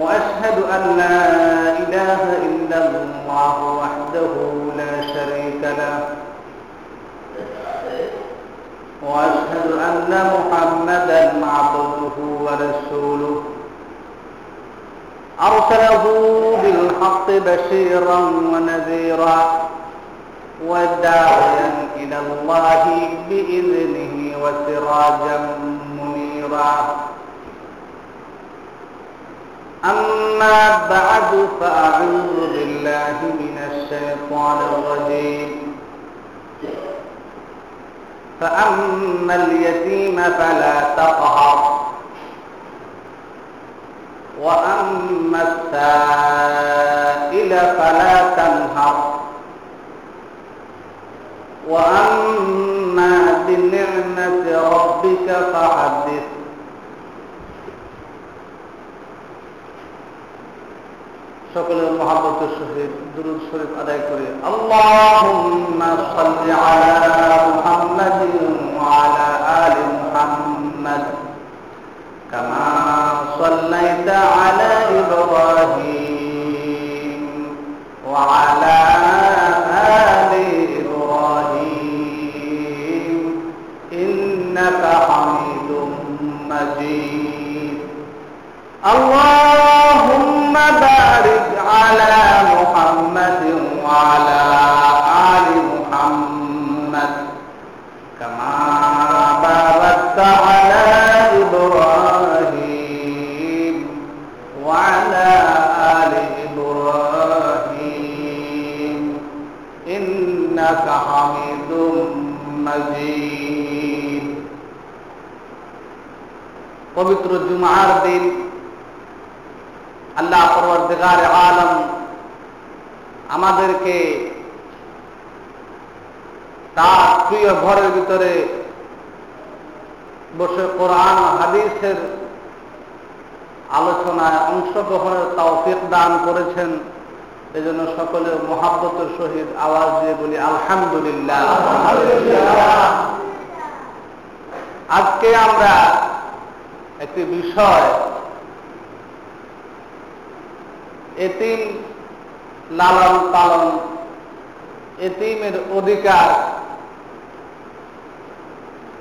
وأشهد أن لا إله إلا الله وحده لا شريك له. وأشهد أن محمدا عبده ورسوله. أرسله بالحق بشيرا ونذيرا وداعيا إلى الله بإذنه وسراجا منيرا. أما بعد فأعوذ بالله من الشيطان الرجيم. فأما اليتيم فلا تقهر. وأما السائل فلا تنهر. وأما بنعمة ربك فحدث. সকলের মহাব্বতের সহিত দুরুদ শরীফ আদায় করে আল্লাহুম্মা সাল্লি আলা মুহাম্মাদিন ওয়া আলা আলি মুহাম্মাদ কামা সাল্লাইতা আলা ইব্রাহিম ওয়া আলা আলি ইব্রাহিম ইন্নাকা হামিদুম মাজিদ আল্লাহ على محمد وعلى آل محمد كما باركت على إبراهيم وعلى آل إبراهيم إنك حميد مجيد পবিত্র জুমার দিন আল্লাহ পরবর্তীকার আলম আমাদেরকে তার প্রিয় ঘরের ভিতরে বসে কোরআন হাদিসের আলোচনায় অংশগ্রহণের তৌফিক দান করেছেন। এজন্য সকলে মহাব্বতের সহিত আওয়াজ দিয়ে বলি, আলহামদুলিল্লাহ। আজকে আমরা একটি বিষয় এতিম লালন পালন, এতিমের অধিকার,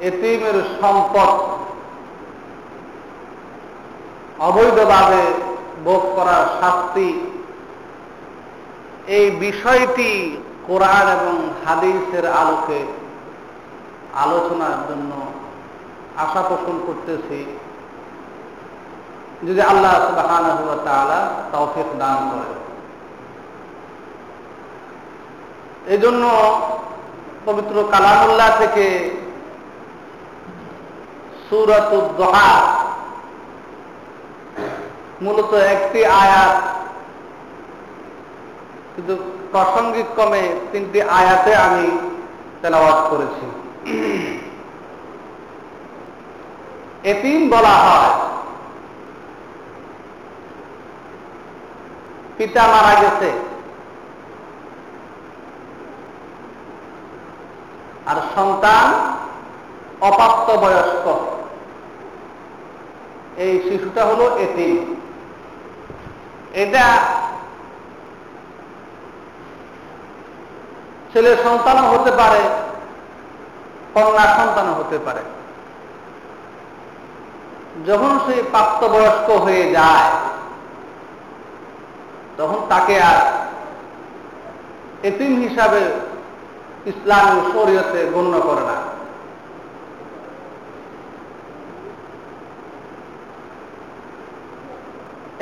এতিমের সম্পদ অবৈধভাবে ভোগ করার শাস্তি। এই বিষয়টি কোরআন এবং হাদিসের আলোকে আলোচনার জন্য আশা পোষণ করতেছি। যদি আল্লাহ সুবাহান তৌফিক দান করে। এই জন্য পবিত্র কালামুল্লাহ থেকে সুরত দোহা মূলত একটি আয়াত, কিন্তু প্রাসঙ্গিক ক্রমে তিনটি আয়াতে আমি তেলাওয়াত করেছি। এতিম বলা হয় পিতা মারা গেছে। আর সন্তান অপ্রাপ্ত বয়স্ক। এই শিশুটা হলো এতিম। এটা ছেলে সন্তানও হতে পারে, কন্যা সন্তানও হতে পারে। যখন সে প্রাপ্তবয়স্ক হয়ে যায় তখন তাকে আর এতিম হিসাবে ইসলামী শরীয়তে গণ্য করে না।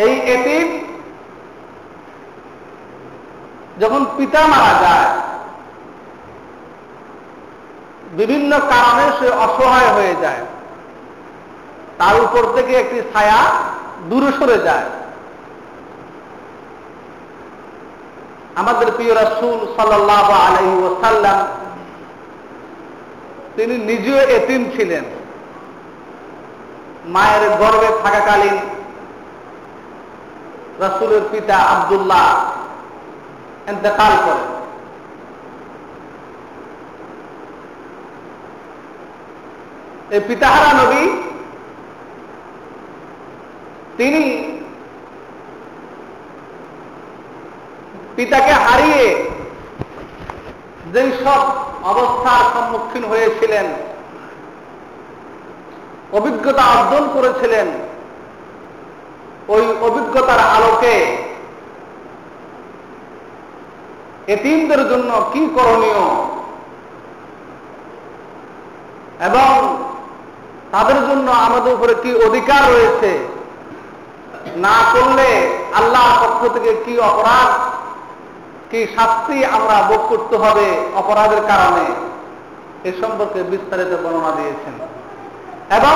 এই এতিম যখন পিতা মারা যায়, বিভিন্ন কারণে সে অসহায় হয়ে যায়। তার উপর থেকে একটি ছায়া দূরে সরে যায়। আমাদের প্রিয় রাসুল সাল্লাহ আলহি ওসাল্লাম তিনি নিজেও এতিম ছিলেন। মায়ের গর্বে থাকাকালীন রসুলের পিতা আবদুল্লাহ এতেকাল করেন। এই পিতাহারা নবী, তিনি পিতাকে হারিয়ে যেই সব অবস্থার সম্মুখীন হয়েছিলেন, অভিজ্ঞতা অর্জন করেছিলেন, ওই অভিজ্ঞতার আলোকে এতিমদের জন্য কি করণীয় এবং তাদের জন্য আমাদের উপরে কি অধিকার রয়েছে, না করলে আল্লাহর পক্ষ থেকে কি অপরাধ কি শাস্তি আমরা ভোগ করতে হবে অপরাধের কারণে? এ সম্পর্কে বিস্তারিত বর্ণনা দিয়েছেন। এবং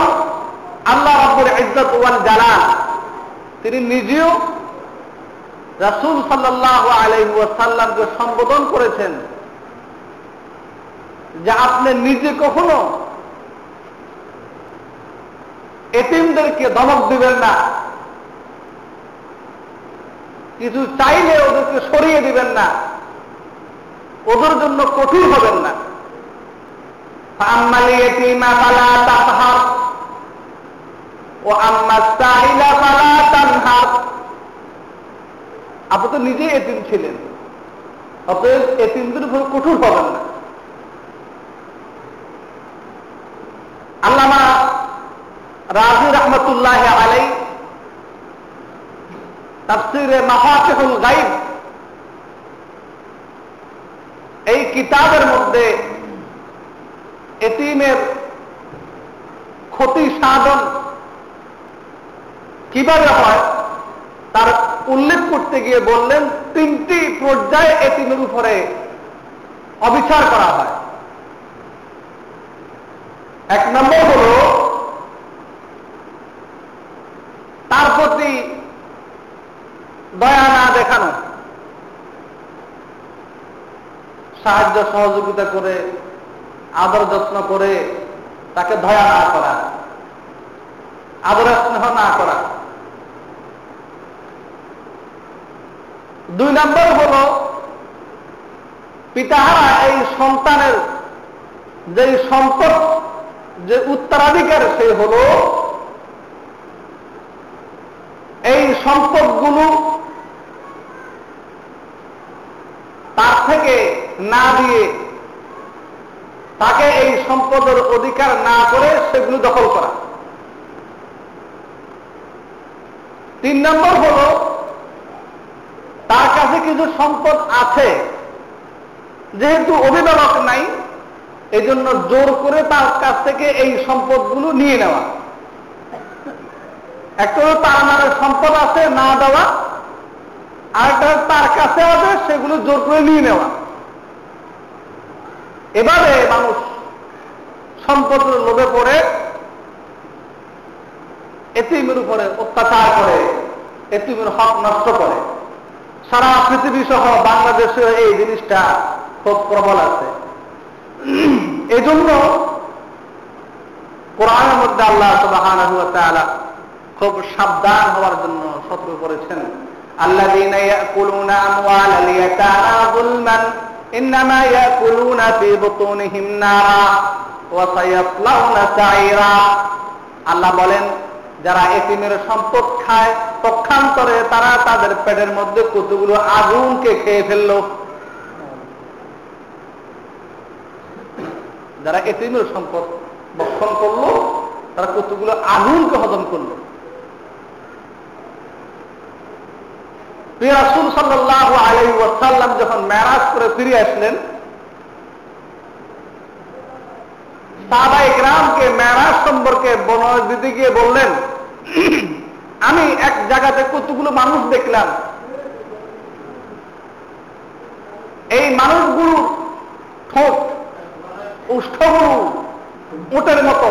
আল্লাহ রব্বুর ইজ্জত ওয়াল জালাল, তিনি নিজেও রাসুল সাল্লাহ আলাইসাল্লামকে সম্বোধন করেছেন যে আপনি নিজে কখনো এটিমদেরকে ধমক দিবেন না। কিছু চাইলে ওদেরকে সরিয়ে দিবেন না। ওদের জন্য কঠিন হবেন না। আম্মালি তাহার ও আম্মা চাইলা পালা তানহার। আপনি তো নিজেই এতিম ছিলেন। অতএব এতিমদের উপর কঠোর হবেন না। আল্লামা রাজি রহমতুল্লাহ আলাই তাফসিরে মাফাতেহুল গাইব এই কিতাবের মধ্যে এতিমের ক্ষতি সাধন কীভাবে হয়, তার উল্লেখ করতে গিয়ে বললেন, তিনটি পর্যায়ে এতিমের উপরে অবিচার করা হয়। এক নম্বর হল, তার প্রতি দয়া না দেখানো। সাহায্য, সহযোগিতা করে, আদর যত্ন করে তাকে দয়া না করা আদর স্নেহ না করা। দুই নম্বর হল, পিতাহারা এই সন্তানের যে সম্পদ, যে উত্তরাধিকার, সে হল এই সম্পদগুলো তার থেকে না দিয়ে তাকে এই সম্পদের অধিকার না করে সেগুলো দখল করা। তিন নম্বর হল, তার কাছে কিছু সম্পদ আছে, যেহেতু অভিভাবক নাই এই জন্য জোর করে তার কাছ থেকে এই সম্পদগুলো নিয়ে নেওয়া। একটা তার মানে সম্পদ আছে, না দেওয়া। আরেকটা তার কাছে আছে, সেগুলো জোর করে নিয়ে নেওয়া। এভাবে মানুষ সম্পদের লোভে পড়ে, এতিমের উপরে অত্যাচার করে, এতিমের হক নষ্ট করে। সারা পৃথিবী সহ বাংলাদেশে এই জিনিসটা খুব প্রবল আছে। এই জন্য কোরআনের মধ্যে আল্লাহ সুবাহান খুব সাবধান হওয়ার জন্য সতর্ক করেছেন الذين يأكلون أموال اليتامى ظلما إنما يأكلون في بطونهم نارا وسيصلون سعيرا আল্লাহ বলেন যারা এতিমের সম্পদ খায় পক্ষান্তরে তারা তাদের পেটের মধ্যে কতগুলো আগুনকে খেয়ে ফেলল যারা এতিমের সম্পদ বক্ষণ করলো তারা কতগুলো আগুনকে হজম করলো রাসুল সাল্লাহ আলাই ওয়াসাল্লাম যখন ম্যারাজ করে ফিরে আসলেন, সাহাবা ইকরামকে ম্যারাজ সম্পর্কে বর্ণনা দিতে গিয়ে বললেন, আমি এক জায়গাতে কতগুলো মানুষ দেখলাম। এই মানুষগুলো ঠোঁট উষ্ঠগুলো উটের মতো।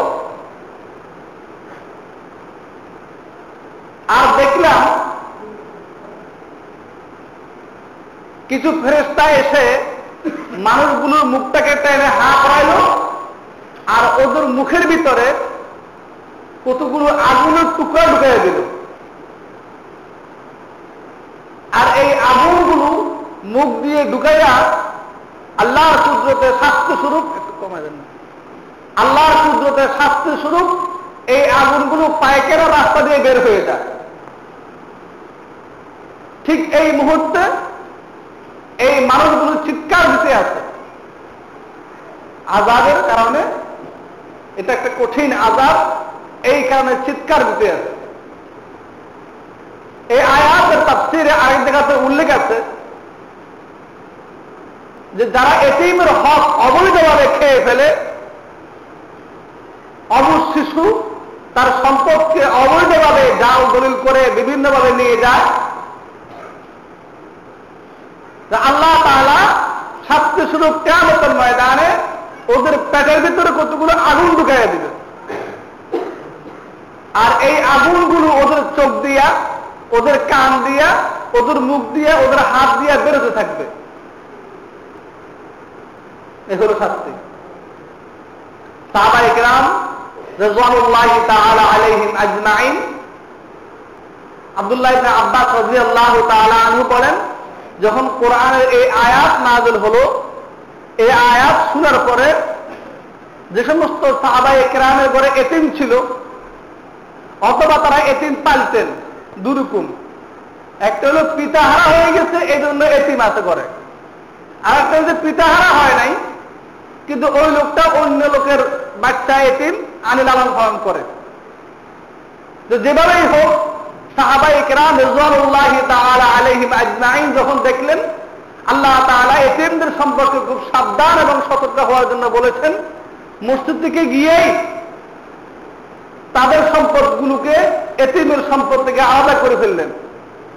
আর দেখলাম কিছু ফেরেস্তা এসে মানুষগুলোর মুখটাকে টেনে হা করাইল আর ওদের মুখের ভিতরে কতগুলো আগুনের টুকরা ঢুকাই দিল আর এই আগুনগুলো মুখ দিয়ে ঢুকাইয়া আল্লাহর কুদরতের স্বাস্থ্য স্বরূপ একটু কমাই দেন। আল্লাহর কুদরতের স্বাস্থ্য স্বরূপ এই আগুনগুলো পায়কেরা রাস্তা দিয়ে বের হয়ে যায় ঠিক এই মুহূর্তে এই মানুষগুলো চিৎকার দিতে আছে আজাদের কারণে এটা একটা কঠিন আজাদ, এই কারণে চিৎকার দিতে আছে এই আয়াতের তাফসিরে আরেক জায়গাতে উল্লেখ আছে যে যারা এটিমের হক অবৈধভাবে খেয়ে ফেলে অবুজ শিশু তার সম্পদকে অবৈধভাবে জাল দলিল করে বিভিন্নভাবে নিয়ে যায় আল্লাহ তাআলা শাস্তি শুধু কেয়ামতের ময়দানে ওদের পেটের ভিতরে কতগুলো আগুন ঢুকাইয়া দিবে। আর এই আগুনগুলো ওদের চোখ দিয়া, ওদের কান দিয়া, ওদের মুখ দিয়া, ওদের হাত দিয়া বেরোতে থাকবে। এ হলো শাস্তি সাহাবা ইকরাম রিজওয়ানুল্লাহ তাআলা আলাইহিম আজমাইন। আব্দুল্লাহ ইবনে আব্বাস রাদিয়াল্লাহু তাআলা আনহু বলেন যখন কোরআনের এই আয়াত নাযিল হলো, এই আয়াত শোনার পরে যে সমস্ত সাহাবা একরামের ঘরে এতিম ছিল, অথবা তারা এতিম পালতেন, দুরকম। একটা হলো পিতাহারা হয়ে গেছে, এই জন্য এতিম আছে করে আর একটা হচ্ছে পিতাহারা হয় নাই, কিন্তু ওই লোকটা অন্য লোকের বাচ্চা এতিম আনি লালন পালন করে। তো যেভাবেই হোক সাহাবা যখন দেখলেন, আল্লাহ তাআলা এতিমদের সম্পর্কে খুব সাবধান এবং সতর্ক হওয়ার জন্য বলেছেন, মসজিদ থেকে গিয়েই তাদের সম্পদগুলোকে এতিমের সম্পদ থেকে আলাদা করে ফেললেন।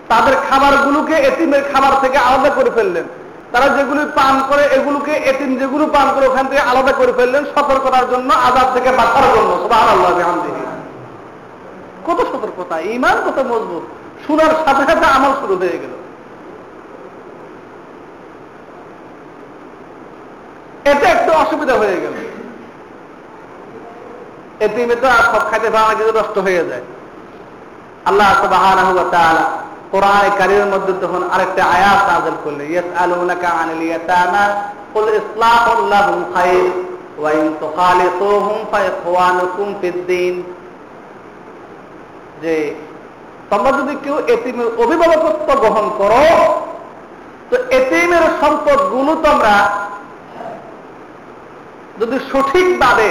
তাদের খাবারগুলোকে এতিমের খাবার থেকে আলাদা করে ফেললেন। তারা যেগুলি পান করে, এগুলোকে এতিম যেগুলো পান করে ওখান থেকে আলাদা করে ফেললেন। সতর্কতার জন্য আজাদ থেকে বাঁচার জন্য। সুবহানাল্লাহ, বিহামদিহি। কত সতর্কতা ইমান কত মজবুত শোনার সাথে সাথে আমল শুরু হয়ে গেল। এটা একটু অসুবিধা হয়ে গেল। এতিমে তো আর সব খাইতে পারা কিছু নষ্ট হয়ে যায়। আল্লাহ কোরআন কারীমের মধ্যে তখন আরেকটা আয়াত নাযিল করলেন, ইয়াসআলুনাকা আনিল ইয়াতামা, কুল ইসলাহুল লাহুম খায়র ওয়া তুখালিতুহুম ফাইখওয়ানুকুম ফিদ-দীন যে তোমরা যদি কেউ এতিমের অভিভাবকত্ব গ্রহণ করো, তো এতিমের সম্পদগুলো তোমরা যদি সঠিকভাবে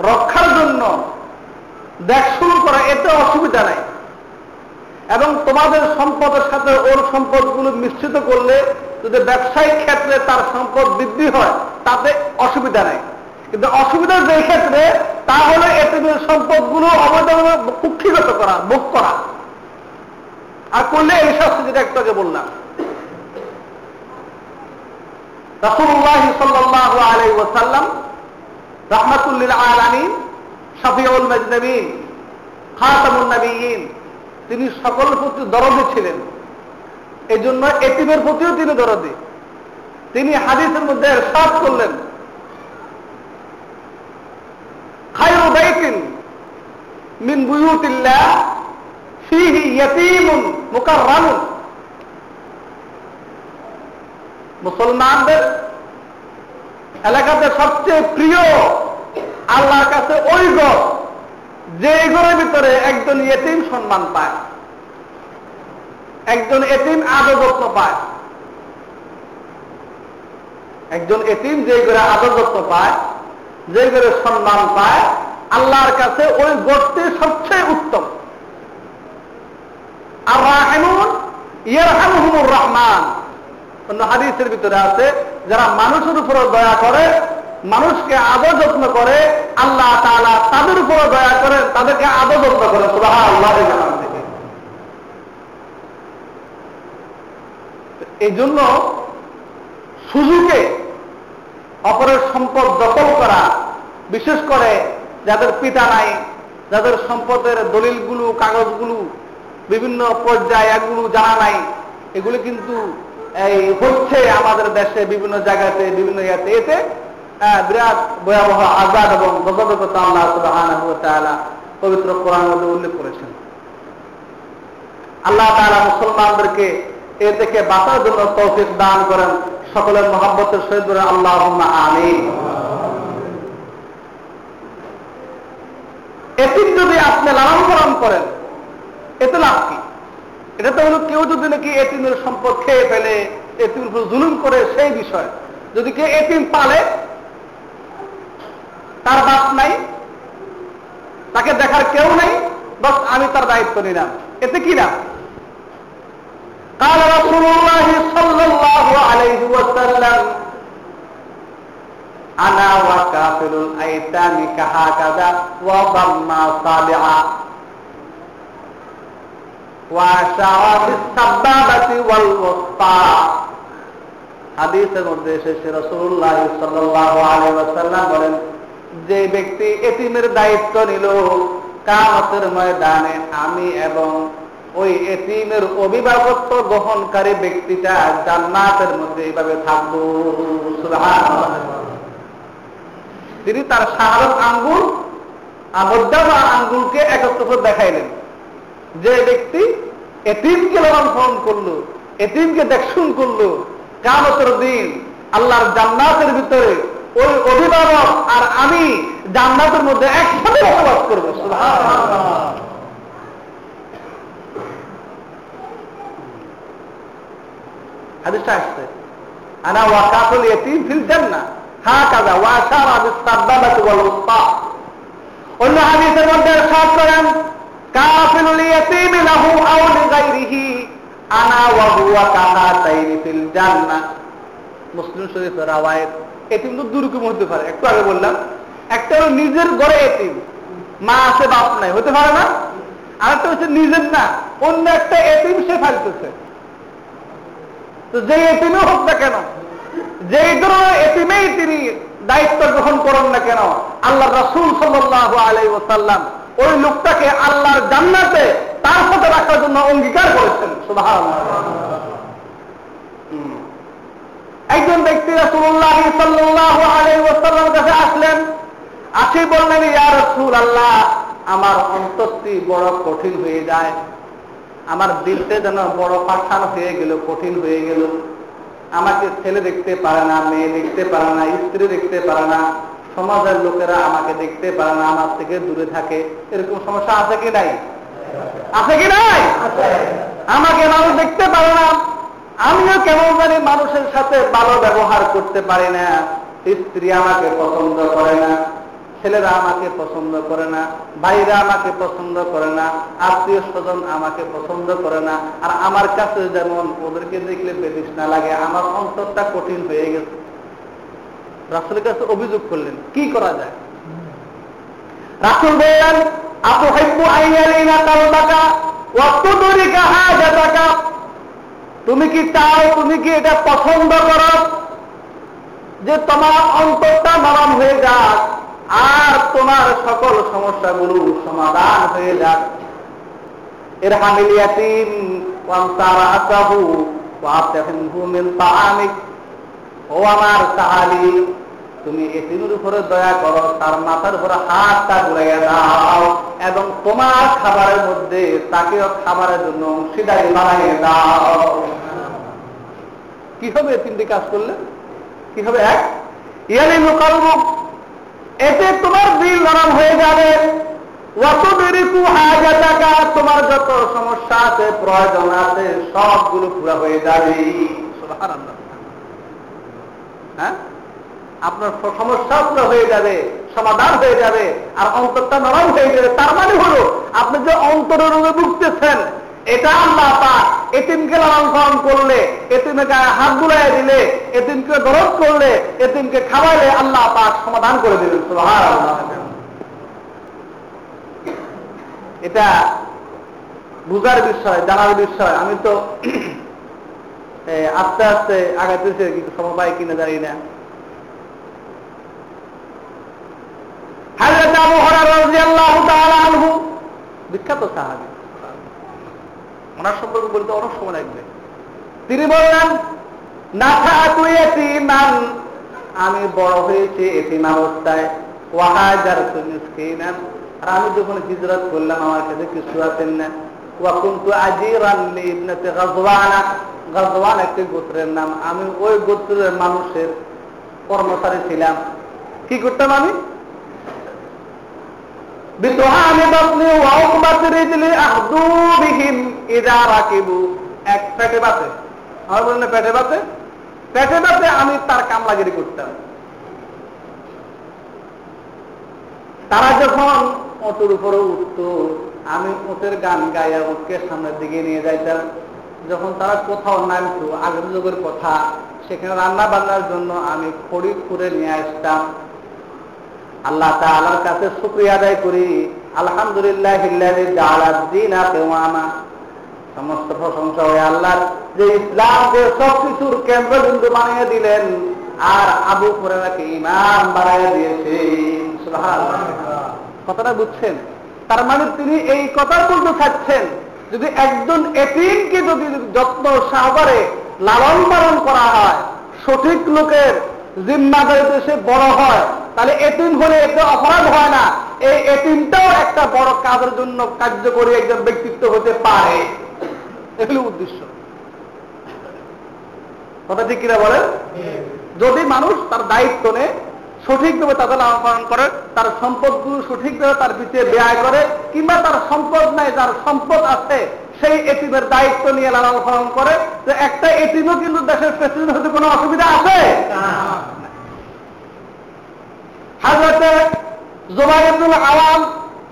রক্ষার জন্য দেখশুন করা, এতে অসুবিধা নাই। এবং তোমাদের সম্পদের সাথে ওর সম্পদগুলো মিশ্রিত করলে যদি ব্যবসায়িক ক্ষেত্রে তার সম্পদ বৃদ্ধি হয়, তাতে অসুবিধা নাই। কিন্তু অসুবিধা যে ক্ষেত্রে, তা হলো এটিমের সম্পদগুলো অবৈধভাবে কুক্ষিগত করা মুখ করা। আর করলে এই শাস্তি যেটা একটু আগে বললাম। রাসূলুল্লাহ সাল্লাল্লাহু আলাইহি ওয়াসাল্লাম রাহমাতুল্লিল শাফিউল খাতামুন নবিয়্যিন, তিনি সকল প্রতি দরদি ছিলেন। এই জন্য এতিমের প্রতিও তিনি দরদি। তিনি হাদিসের মধ্যে ইরশাদ করলেন। মিন মুসলমানদের এলাকাতে সবচেয়ে প্রিয় আল্লাহর কাছে ওই ঘর যে ঘরের ভিতরে একজন এতিম সম্মান পায়, একজন এতিম আদর্যত্ব পায়, একজন এতিম যে ঘরে আদর্যত্ব পায় যে ঘরে সম্মান পায়, আল্লাহর কাছে ওই গোষ্ঠী সবচেয়ে উত্তম। আর রাহেমুন অন্য হাদিসের ভিতরে আছে, যারা মানুষের উপর দয়া করে, মানুষকে আদর যত্ন করে, আল্লাহ তাআলা তাদের উপর দয়া করেন তাদেরকে আদর যত্ন সুবহানাল্লাহ নাম থেকে। এই জন্য সুযোগে অপরের সম্পদ দখল করা, বিশেষ করে যাদের পিতা নাই, যাদের সম্পদের দলিলগুলো, কাগজগুলো, বিভিন্ন পর্যায়ে এগুলো জানা নাই, এগুলো কিন্তু, এই, হচ্ছে আমাদের দেশে বিভিন্ন জায়গাতে, বিভিন্ন ইয়াতে, এতে বিরাট ভয়াবহ আজাদ এবং গজবতা আল্লাহ সুবহানাহু ওয়া পবিত্র কোরআন উল্লেখ করেছেন। আল্লাহ তাআলা মুসলমানদেরকে এ থেকে বাঁচার জন্য তৌফিক দান করেন। সকলের মহাব্বতের সহিত বলে আল্লাহ আমিন। এতিম যদি আপনি লালন পালন করেন, এতে লাভ কি? এটা তো হলো কেউ যদি নাকি এতিমের সম্পদ খেয়ে ফেলে, এতিমের উপর জুলুম করে, সেই বিষয়। যদি কেউ এতিম পালে, তার বাপ নাই, তাকে দেখার কেউ নাই, বস আমি তার দায়িত্ব নিলাম। এতে কি না قال رسول الله صلى الله عليه وسلم أنا وكافل الأيتام كهكذا وضم صابعا وأشار بالسبابة والوسطى হাদিসের মধ্যে এসেছে রসুল্লাহ সাল্লাহ আলী ওয়াসাল্লাম বলেন যে ব্যক্তি এতিমের দায়িত্ব নিল কামতের ময়দানে আমি এবং ওই এতিমের অভিভাবকত্ব গ্রহণকারী ব্যক্তিটা জান্নাতের মধ্যে এইভাবে থাকব। তিনি তার শাহারত আঙ্গুল মধ্যমা আঙ্গুলকে একত্র দেখাইলেন। যে ব্যক্তি এতিমকে লালন পালন করল, এতিমকে দেখশুন করল কামতের দিন আল্লাহর জান্নাতের ভিতরে ওই অভিভাবক আর আমি জান্নাতের মধ্যে একসাথে বসবাস করব সুবহানাল্লাহ। হাদিসটা আসছে। আনা ফিল জান্নাহ। হাকাযা ওয়া আশারা বিস ওয়াল অন্য হাদিসের মধ্যে করেন লাহু আও লিগাইরিহি। আনা ওয়া হুয়া ফিল মুসলিম শরীফের রাওয়ায়াত এতিম তো দুরকম হতে পারে? একটু আগে বললাম, একটা হলো নিজের ঘরে এতিম। মা আছে, বাপ নাই, হতে পারে না? আরেকটা হচ্ছে নিজের না। অন্য একটা এতিম সে ফেলতেছে। যে এতিমে হোক না কেন, যেই ধরনের এতিমেই তিনি দায়িত্ব গ্রহণ করেন না কেন আল্লাহ রাসুল সাল্লাহ আলাই ওসাল্লাম ওই লোকটাকে আল্লাহর জান্নাতে তার সাথে রাখার জন্য অঙ্গীকার করেছেন। সুবহানাল্লাহ। একজন ব্যক্তি রাসূলুল্লাহ সাল্লাল্লাহু আলাইহি ওয়াসাল্লামের কাছে আসলেন আসি বললেন, ইয়া রাসূল আল্লাহ আমার অন্তরটি বড় কঠিন হয়ে যায়। আমার দিলটা যেন বড় পাঠান হয়ে গেল, কঠিন হয়ে গেল। আমাকে ছেলে দেখতে পারে না, মেয়ে দেখতে পারে না, স্ত্রী দেখতে পারে না, সমাজের লোকেরা আমাকে দেখতে পারে না, আমার থেকে দূরে থাকে। এরকম সমস্যা আছে কি নাই? আছে কি নাই? আমাকে মানুষ দেখতে পারে না। আমিও কেমন জানি মানুষের সাথে ভালো ব্যবহার করতে পারি না। স্ত্রী আমাকে পছন্দ করে না। ছেলেরা আমাকে পছন্দ করে না, ভাইরা আমাকে পছন্দ করে না, আত্মীয় স্বজন আমাকে পছন্দ করে না, আর আমার কাছে যেমন ওদেরকে দেখলে বেদিস না লাগে, আমার অন্তরটা কঠিন হয়ে গেছে। রাসুলের কাছে অভিযোগ করলেন, কি করা যায়? রাসুল বললেন আপু হাইবু আইয়ালিনা কালবাকা ওয়াক্তুদুরিকা হাজাতাকা। তুমি কি চাও, তুমি কি এটা পছন্দ করো? যে তোমার অন্তরটা নরম হয়ে যাক আর তোমার সকল সমস্যাগুলো সমাধান হয়ে যাক। এর হামিলিয়াতিম আসাহু ও আমার সাহালি তুমি এতিমের উপরে দয়া করো, তার মাথার উপরে হাতটা ঘুরাইয়া দাও এবং তোমার খাবারের মধ্যে তাকেও খাবারের জন্য অংশীদারি বানিয়ে দাও। কি হবে তিনটি কাজ করলে কি হবে এক ইয়ালি মুকারমুক এতে তোমার দিল নরম হয়ে যাবে। তোমার যত সমস্যা আছে, প্রয়োজন আছে, সবগুলো পুরা হয়ে যাবে। হ্যাঁ? আপনার সমস্যা পুরো হয়ে যাবে, সমাধান হয়ে যাবে, আর অন্তরটা নরম হয়ে যাবে। তার মানে হলো, আপনি যে অন্তরের রোগে ভুগতেছেন এটা আল্লাহ পাক এতিমকে লালন পালন করলে এতিমকে গায়ে হাত বুলাই দিলে, এতিমকে দরদ করলে, এতিমকে খাওয়াইলে আল্লাহ পাক সমাধান করে দিলেন এটা বুঝার বিষয়, জানার বিষয়। আমি তো আস্তে আস্তে আগাতেছে কিন্তু সমবায় কিনে জানি না। বিখ্যাত সাহাবী। ওনার সম্পর্কে বলতে অনেক সময় লাগবে। তিনি বললেন নাথা তুই এতিমান আমি বড় হয়েছি এতিম অবস্থায়। ওয়াহাজার মিসকিনান। আর আমি যখন হিজরত করলাম, আমার কাছে কিছু আছেন না। ওয়াকুন্তু আজিরান লিবনাতি গাজওয়ানা গাজওয়ান একটি গোত্রের নাম। আমি ওই গোত্রের মানুষের কর্মচারী ছিলাম। কি করতাম আমি বাতনি রিজলি আহদু বিহিম ইদা রাকিবু। এক পেটে বাতে। বলেন পেটে বাতে? পেটে বাতে আমি তার কামলাগিরি করতাম। তারা যখন ওটের উপরে উঠত, আমি ওটের গান গাইয়া ওটকে সামনের দিকে নিয়ে যাইতাম। যখন তারা কোথাও নামতো, আগের যুগের কথা, সেখানে রান্না বান্নার জন্য আমি খড়ি খুঁড়ে নিয়ে আসতাম। আল্লাহ তাআলার কাছে শুকরিয়া আদায় করি। আলহামদুলিল্লাহ সমস্ত প্রশংসা হয়ে আল্লাহর। যে ইসলামকে সবকিছুর কেন্দ্রবিন্দু বানিয়ে দিলেন, আর আবু হুরায়রাকে ইমাম দিয়েছেন সুবহানাল্লাহ। কথাটা বুঝছেন? তার মানে তিনি এই কথা বলতে চাচ্ছেন, যদি একজন এতিমকে যদি যত্ন সহকারে লালন পালন করা হয়, সঠিক লোকের জিম্মাদারিতে সে বড় হয় তাহলে এতিম হলে এতে অপরাধ হয় না। এই এতিমটাও একটা বড় কাজের জন্য কার্যকরী একজন ব্যক্তিত্ব হতে পারে। এগুলো উদ্দেশ্য। কথা ঠিক কিনা বলেন? যদি মানুষ তার দায়িত্ব নেয়, সঠিকভাবে তাদের লালন পালন করে, তার সম্পদগুলো সঠিকভাবে তার পিছিয়ে ব্যয় করে, কিংবা তার সম্পদ নাই, যার সম্পদ আছে, সেই এটিমের দায়িত্ব নিয়ে লালন পালন করে, তো একটা এটিমও কিন্তু দেশের প্রেসিডেন্ট হতে কোনো অসুবিধা আছে? হাজরতে জোবাইদুল আওয়াম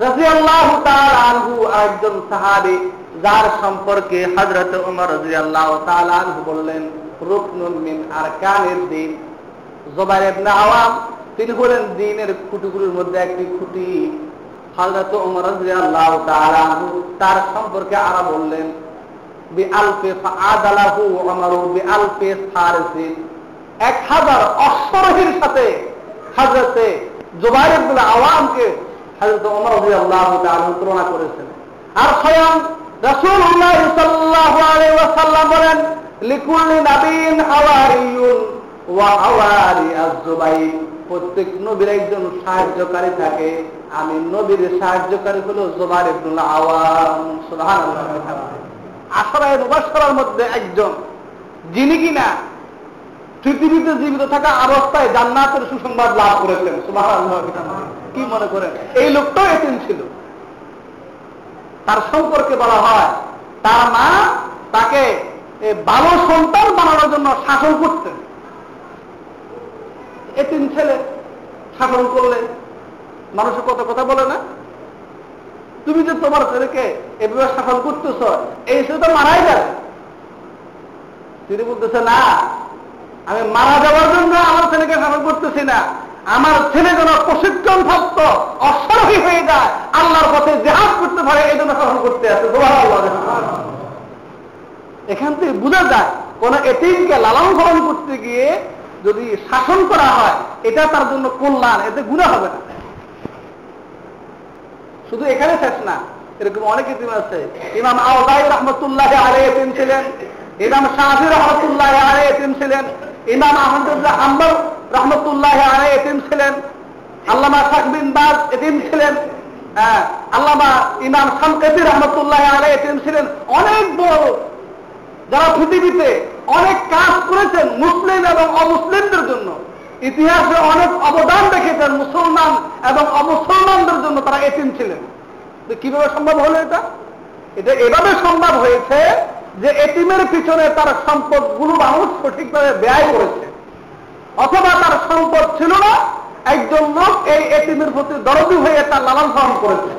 রাজিয়াল্লাহু তাআলা আনহু একজন সাহাবী, যার সম্পর্কে হযরত ওমর রাদিয়াল্লাহু তাআলা আনহু বললেন, রুকনুন মিন আরকানিদ দ্বীন জোবাইর ইবনে আওয়াম তিনি হলেন দিনের খুঁটিগুলোর মধ্যে একটি খুঁটি। হযরত ওমর রাদিয়াল্লাহু তাআলা আনহু তার সম্পর্কে আরও বললেন বিআলফি ফাআদালাহু ওমরু বিআলফি ফারিসি এক হাজার অশ্বরোহীর সাথে হাজরতে আওয়ামকে রাদিয়াল্লাহু তাআলা তুলনা করেছেন। আর স্বয়ং ওয়াসাল্লাম বলেন, লিকুল্লি নাবিয়িন হাওয়ারিয়ুন ওয়া আজ-জুবাইর। প্রত্যেক নবীর একজন সাহায্যকারী থাকে। আমি নবীর সাহায্যকারী হলো জুবাইর ইবনে আওয়াম। সুবহানাল্লাহ। আশরায়ে মুবাশশারার মধ্যে একজন। যিনি কিনা পৃথিবীতে জীবিত থাকা অবস্থায় জান্নাতের সুসংবাদ লাভ করেছেন। কি মনে করেন? এই লোকটাও এতিম ছিল। তার সম্পর্কে বলা হয়, তার মা তাকে ভালো সন্তান বানানোর জন্য শাসন করতেন এতিম ছেলে শাসন করলে মানুষের কত কথা বলে না? তুমি যে তোমার ছেলেকে এভাবে শাসন করতেছ, এই ছেলে তো মারাই যাবে। তিনি বলতেছে, না আমি মারা যাওয়ার জন্য আমার ছেলেকে শাসন করতেছি না। আমার ছেলে যেন প্রশিক্ষণ প্রাপ্ত, অশ্বারোহী হয়ে যায়, আল্লাহর পথে জেহাদ করতে পারে, এই জন্য শাসন করতে আছে। এখান থেকে বোঝা যায়, কোন এটিমকে লালন পালন করতে গিয়ে যদি শাসন করা হয়, এটা তার জন্য কল্যাণ, এতে গুণা হবে না। শুধু এখানে শেষ না, এরকম অনেক ইতিম আছে। ইমাম আওদাই রহমতুল্লাহ আলে এতিম ছিলেন, ইমাম শাহি রহমতুল্লাহ আলে এতিম ছিলেন ইমাম আহমদুল্লাহ আম্বর রহমতুল্লাহ আলে এতিম ছিলেন। আল্লামা শাকবিন বাজ এতিম ছিলেন। হ্যাঁ আল্লামা ইমাম শামকাতি রহমতুল্লাহ আলে এতিম ছিলেন। অনেক বড় যারা পৃথিবীতে অনেক কাজ করেছেন মুসলিম এবং অমুসলিমদের জন্য। ইতিহাসে অনেক অবদান রেখেছেন মুসলমান এবং অমুসলমানদের জন্য তারা এতিম ছিলেন। কীভাবে সম্ভব হলো এটা? এটা এভাবে সম্ভব হয়েছে যে এতিমের পিছনে তার সম্পদগুলো মানুষ সঠিকভাবে ব্যয় করেছে। অথবা তার সম্পদ ছিল না, একজন লোক এই এতিমের প্রতি দরদি হয়ে তার লালন পালন করেছে।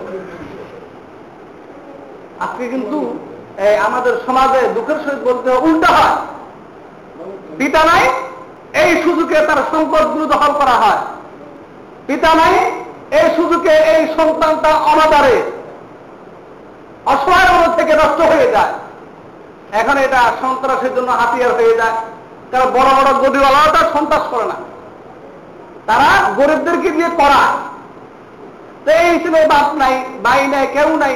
আজকে কিন্তু আমাদের সমাজে দুঃখের সহিত বলতে উল্টা হয়। পিতা নাই, এই সুযোগে তার সম্পদগুলো দখল করা হয়। পিতা নাই, এই সুযোগে এই সন্তানটা অনাদারে, অসহায় থেকে নষ্ট হয়ে যায়। এখন এটা সন্ত্রাসের জন্য হাতিয়ার হয়ে যায়। কারণ বড় বড় গদিওয়ালাটা সন্ত্রাস করে না। তারা গরিবদেরকে দিয়ে করা। তো এই ছেলে বাপ নাই, ভাই নাই, কেউ নাই।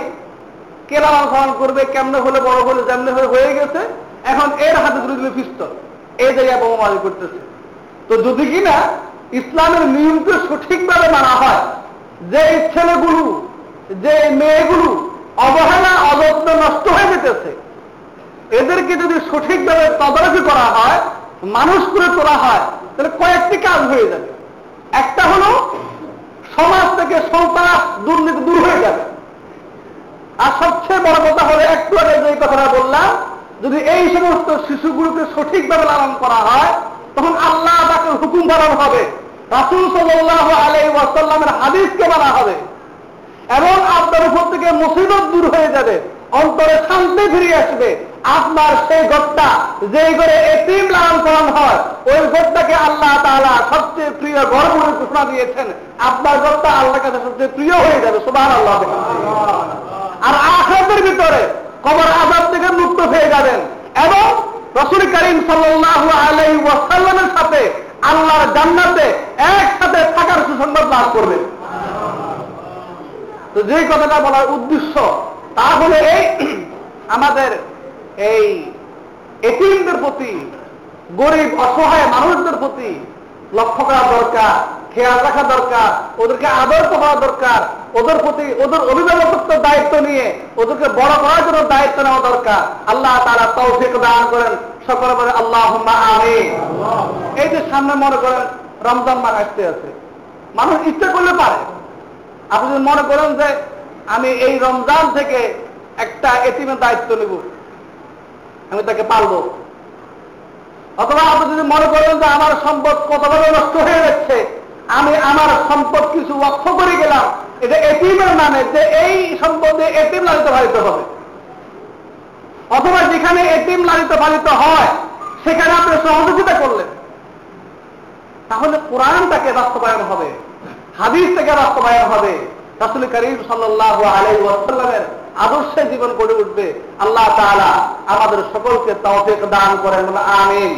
কে লালন পালন করবে, কেমনে হলে, বড় হলে, যেমনে হলে, হয়ে গেছে। এখন এর হাতে ধরে দিল পিস্তল। এই জায়গায় বোমাবাজি করতেছে। তো যদি কিনা ইসলামের নিয়মকে সঠিকভাবে মানা হয় যে ছেলেগুলো যে মেয়েগুলো অবহেলা, অযত্ন নষ্ট হয়ে যেতেছে এদেরকে যদি সঠিকভাবে তদারকি করা হয়, মানুষ করে তোলা হয়, তাহলে কয়েকটি কাজ হয়ে যাবে। একটা হলো, সমাজ থেকে সন্ত্রাস দুর্নীতি দূর হয়ে যাবে। আর সবচেয়ে বড় কথা হলো, একটু আগে যে কথাটা বললাম, যদি এই সমস্ত শিশুগুলোকে সঠিকভাবে লালন করা হয়, তখন আল্লাহ তাকে হুকুম পালন হবে। রাসুল সাল্লাহ আলাই ওয়াসাল্লামের হাদিসকে মানা হবে। এবং আপনার উপর থেকে মুসিবত দূর হয়ে যাবে। অন্তরে শান্তি ফিরে আসবে। আপনার সেই ঘরটা যে ঘরে এতিম লালন পালন হয়, ওই ঘরটাকে আল্লাহ তাআলা সবচেয়ে প্রিয় ঘর বলে ঘোষণা দিয়েছেন। আপনার ঘরটা আল্লাহর কাছে সবচেয়ে প্রিয় হয়ে যাবে সুবাহ আল্লাহ আর আখরাতের ভিতরে কবর আজাদ থেকে মুক্ত হয়ে যাবেন। এবং রসুল করিম সাল্লাহ আলাই ওয়াসাল্লামের সাথে আল্লাহর জান্নাতে একসাথে থাকার সুসংবাদ লাভ করবেন। তো যে কথাটা বলার উদ্দেশ্য তা হলো এই আমাদের এই এটিএমদের প্রতি, গরিব, অসহায় মানুষদের প্রতি লক্ষ্য করা দরকার, খেয়াল রাখা দরকার, ওদেরকে আদর করা দরকার, ওদের প্রতি, ওদের অভিভাবকত্ব দায়িত্ব নিয়ে ওদেরকে বড় করার জন্য দায়িত্ব নেওয়া দরকার। আল্লাহ তারা তৌফিক দান করেন। সকলে বলে আল্লাহ আমি এই যে সামনে মনে করেন রমজান মাস আসতে আছে। মানুষ ইচ্ছে করলে পারে। আপনি যদি মনে করেন যে আমি এই রমজান থেকে একটা এটিমের দায়িত্ব নেব। আমি তাকে পালবো। অথবা আপনি যদি মনে করেন যে আমার সম্পদ কতভাবে নষ্ট হয়ে যাচ্ছে, আমি আমার সম্পদ কিছু লক্ষ্য করে গেলাম, এটা এটিমের নামে যে এই সম্পদে এটিম লালিত পালিত হবে। অথবা যেখানে এটিম লালিত পালিত হয়, সেখানে আপনি সহযোগিতা করলেন। তাহলে কোরআন তাকে বাস্তবায়ন হবে, হাদিস থেকে বাস্তবায়ন হবে। রাসুল করিম সাল্লাহ আলাই ওয়াসাল্লামের আদর্শে জীবন গড়ে উঠবে, আল্লাহ তাআলা আমাদের সকলকে তৌফিক দান করেন বলে আমিন।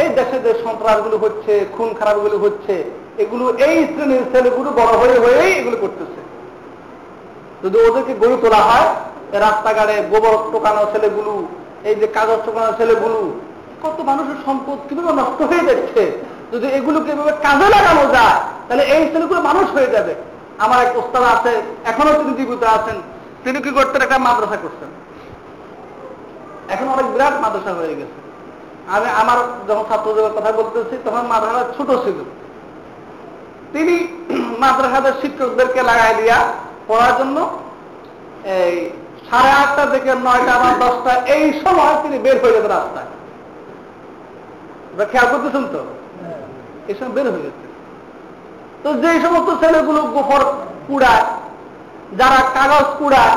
এই দেশে যে সন্ত্রাসগুলো হচ্ছে, খুন খারাপগুলো হচ্ছে, এগুলো এই শ্রেণির ছেলেগুলো বড় হয়ে হয়েই এগুলো করতেছে। যদি ওদেরকে গড়ে তোলা হয় রাস্তাঘাটে গোবর টোকানো ছেলেগুলো, এই যে কাগজ টোকানো ছেলেগুলো, কত মানুষের সম্পদ কীভাবে নষ্ট হয়ে যাচ্ছে? যদি এগুলোকে এভাবে কাজে লাগানো যায়, তাহলে এই ছেলেগুলো মানুষ হয়ে যাবে। আমার এক ওস্তাদ আছে এখনও তিনি জীবিত আছেন। তিনি কি করতেন? একটা মাদ্রাসা করছেন এখন অনেক বিরাট মাদ্রাসা হয়ে গেছে। আমি আমার যখন ছাত্রদের কথা বলতেছি তখন মাদ্রাসা ছোট ছিল। তিনি মাদ্রাসাদের শিক্ষকদেরকে লাগাই দিয়া পড়ার জন্য এই সাড়ে আটটা থেকে নয়টা বা দশটা এই সময় তিনি বের হয়ে যাবেন রাস্তায়। খেয়াল করতেছেন তো? এই সময় বের হয়ে গেছে তো যে সমস্ত ছেলেগুলো গোফর কুড়ায়, যারা কাগজ কুড়ায়,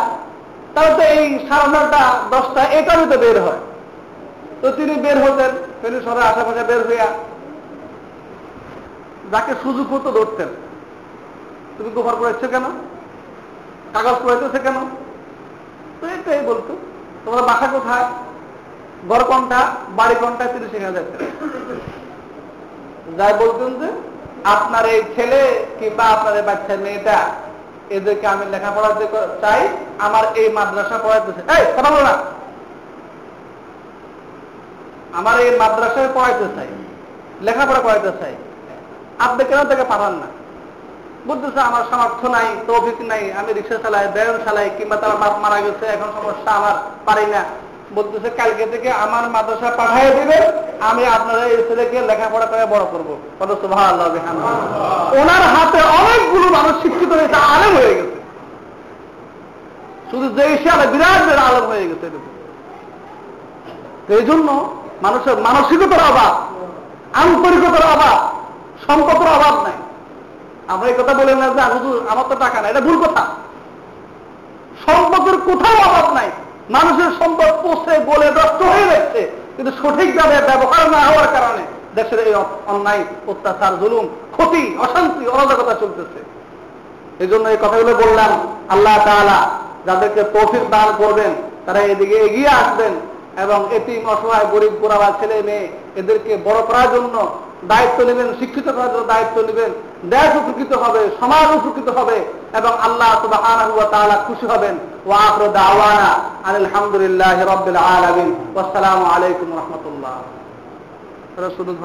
তারা তো এই সাড়ে নটা দশটা এটারও তো বের হয়। তো তিনি বের হতেন তিনি সবাই আশেপাশে বের হইয়া যাকে সুযোগ হতো ধরতেন। তুমি গোফর করেছ কেন? কাগজ করেছে কেন? তো এটাই বলতো, তোমার বাসা কোথায়? ঘর কোনটা? বাড়ি কোনটা? তিনি সেখানে যাচ্ছেন যাই বলতেন যে আপনার এই ছেলে কিংবা আপনার এই বাচ্চা মেয়েটা, এদেরকে আমি লেখাপড়াতে চাই, আমার এই মাদ্রাসা পড়াইতে এই, কথা বলো না। আমার এই মাদ্রাসায় পড়াইতে চাই, লেখাপড়া করাইতে চাই। আপনি কেন থেকে পাঠান না? বুঝতেছে আমার সামর্থ্য নাই, তৌফিক নাই, আমি রিক্সা চালাই ব্যায়াম চালাই, কিংবা তার মারা গেছে, এখন সমস্যা আমার, পারি না। বলতেছে, কালকে থেকে আমার মাদ্রাসা পাঠাই দিবে আমি আপনারা এই ছেলেকে লেখাপড়া করে বড় করব। কত সুবহানাল্লাহ ওনার হাতে অনেকগুলো মানুষ শিক্ষিত হয়েছে আলেম হয়ে গেছে। শুধু যে সালে বিরাট বিরাট আলেম হয়ে গেছে এই জন্য মানুষের মানসিকতার অভাব, আন্তরিকতার অভাব, সম্পদের অভাব নাই। আমরা এই কথা বলে না যে আমার তো টাকা নাই, এটা ভুল কথা। সম্পদের কোথাও অভাব নাই। মানুষের সম্পদ পচে, গলে, নষ্ট হয়ে যাচ্ছে। কিন্তু সঠিকভাবে ব্যবহার না হওয়ার কারণে দেশের এই অন্যায়, অত্যাচার, জুলুম, ক্ষতি, অশান্তি, অরাজকতা চলতেছে। এই জন্য এই কথাগুলো বললাম, আল্লাহ তাআলা যাদেরকে তৌফিক দান করবেন, তারা এদিকে এগিয়ে আসবেন এবং এতিম, অসহায়, গরিব গোড়াবা ছেলে, মেয়ে, এদেরকে বড় করার জন্য দায়িত্ব নেবেন, শিক্ষিত করার জন্য দায়িত্ব নেবেন। দেশ উপকৃত হবে, সমাজ উপকৃত হবে এবং আল্লাহ সুবাহ খুশি হবেন। ওয়াফর দাওয়ানা আলহামদুলিল্লাহ আসসালাম আসসালামু আলাইকুম রহমতুল্লাহ। রসুলুদ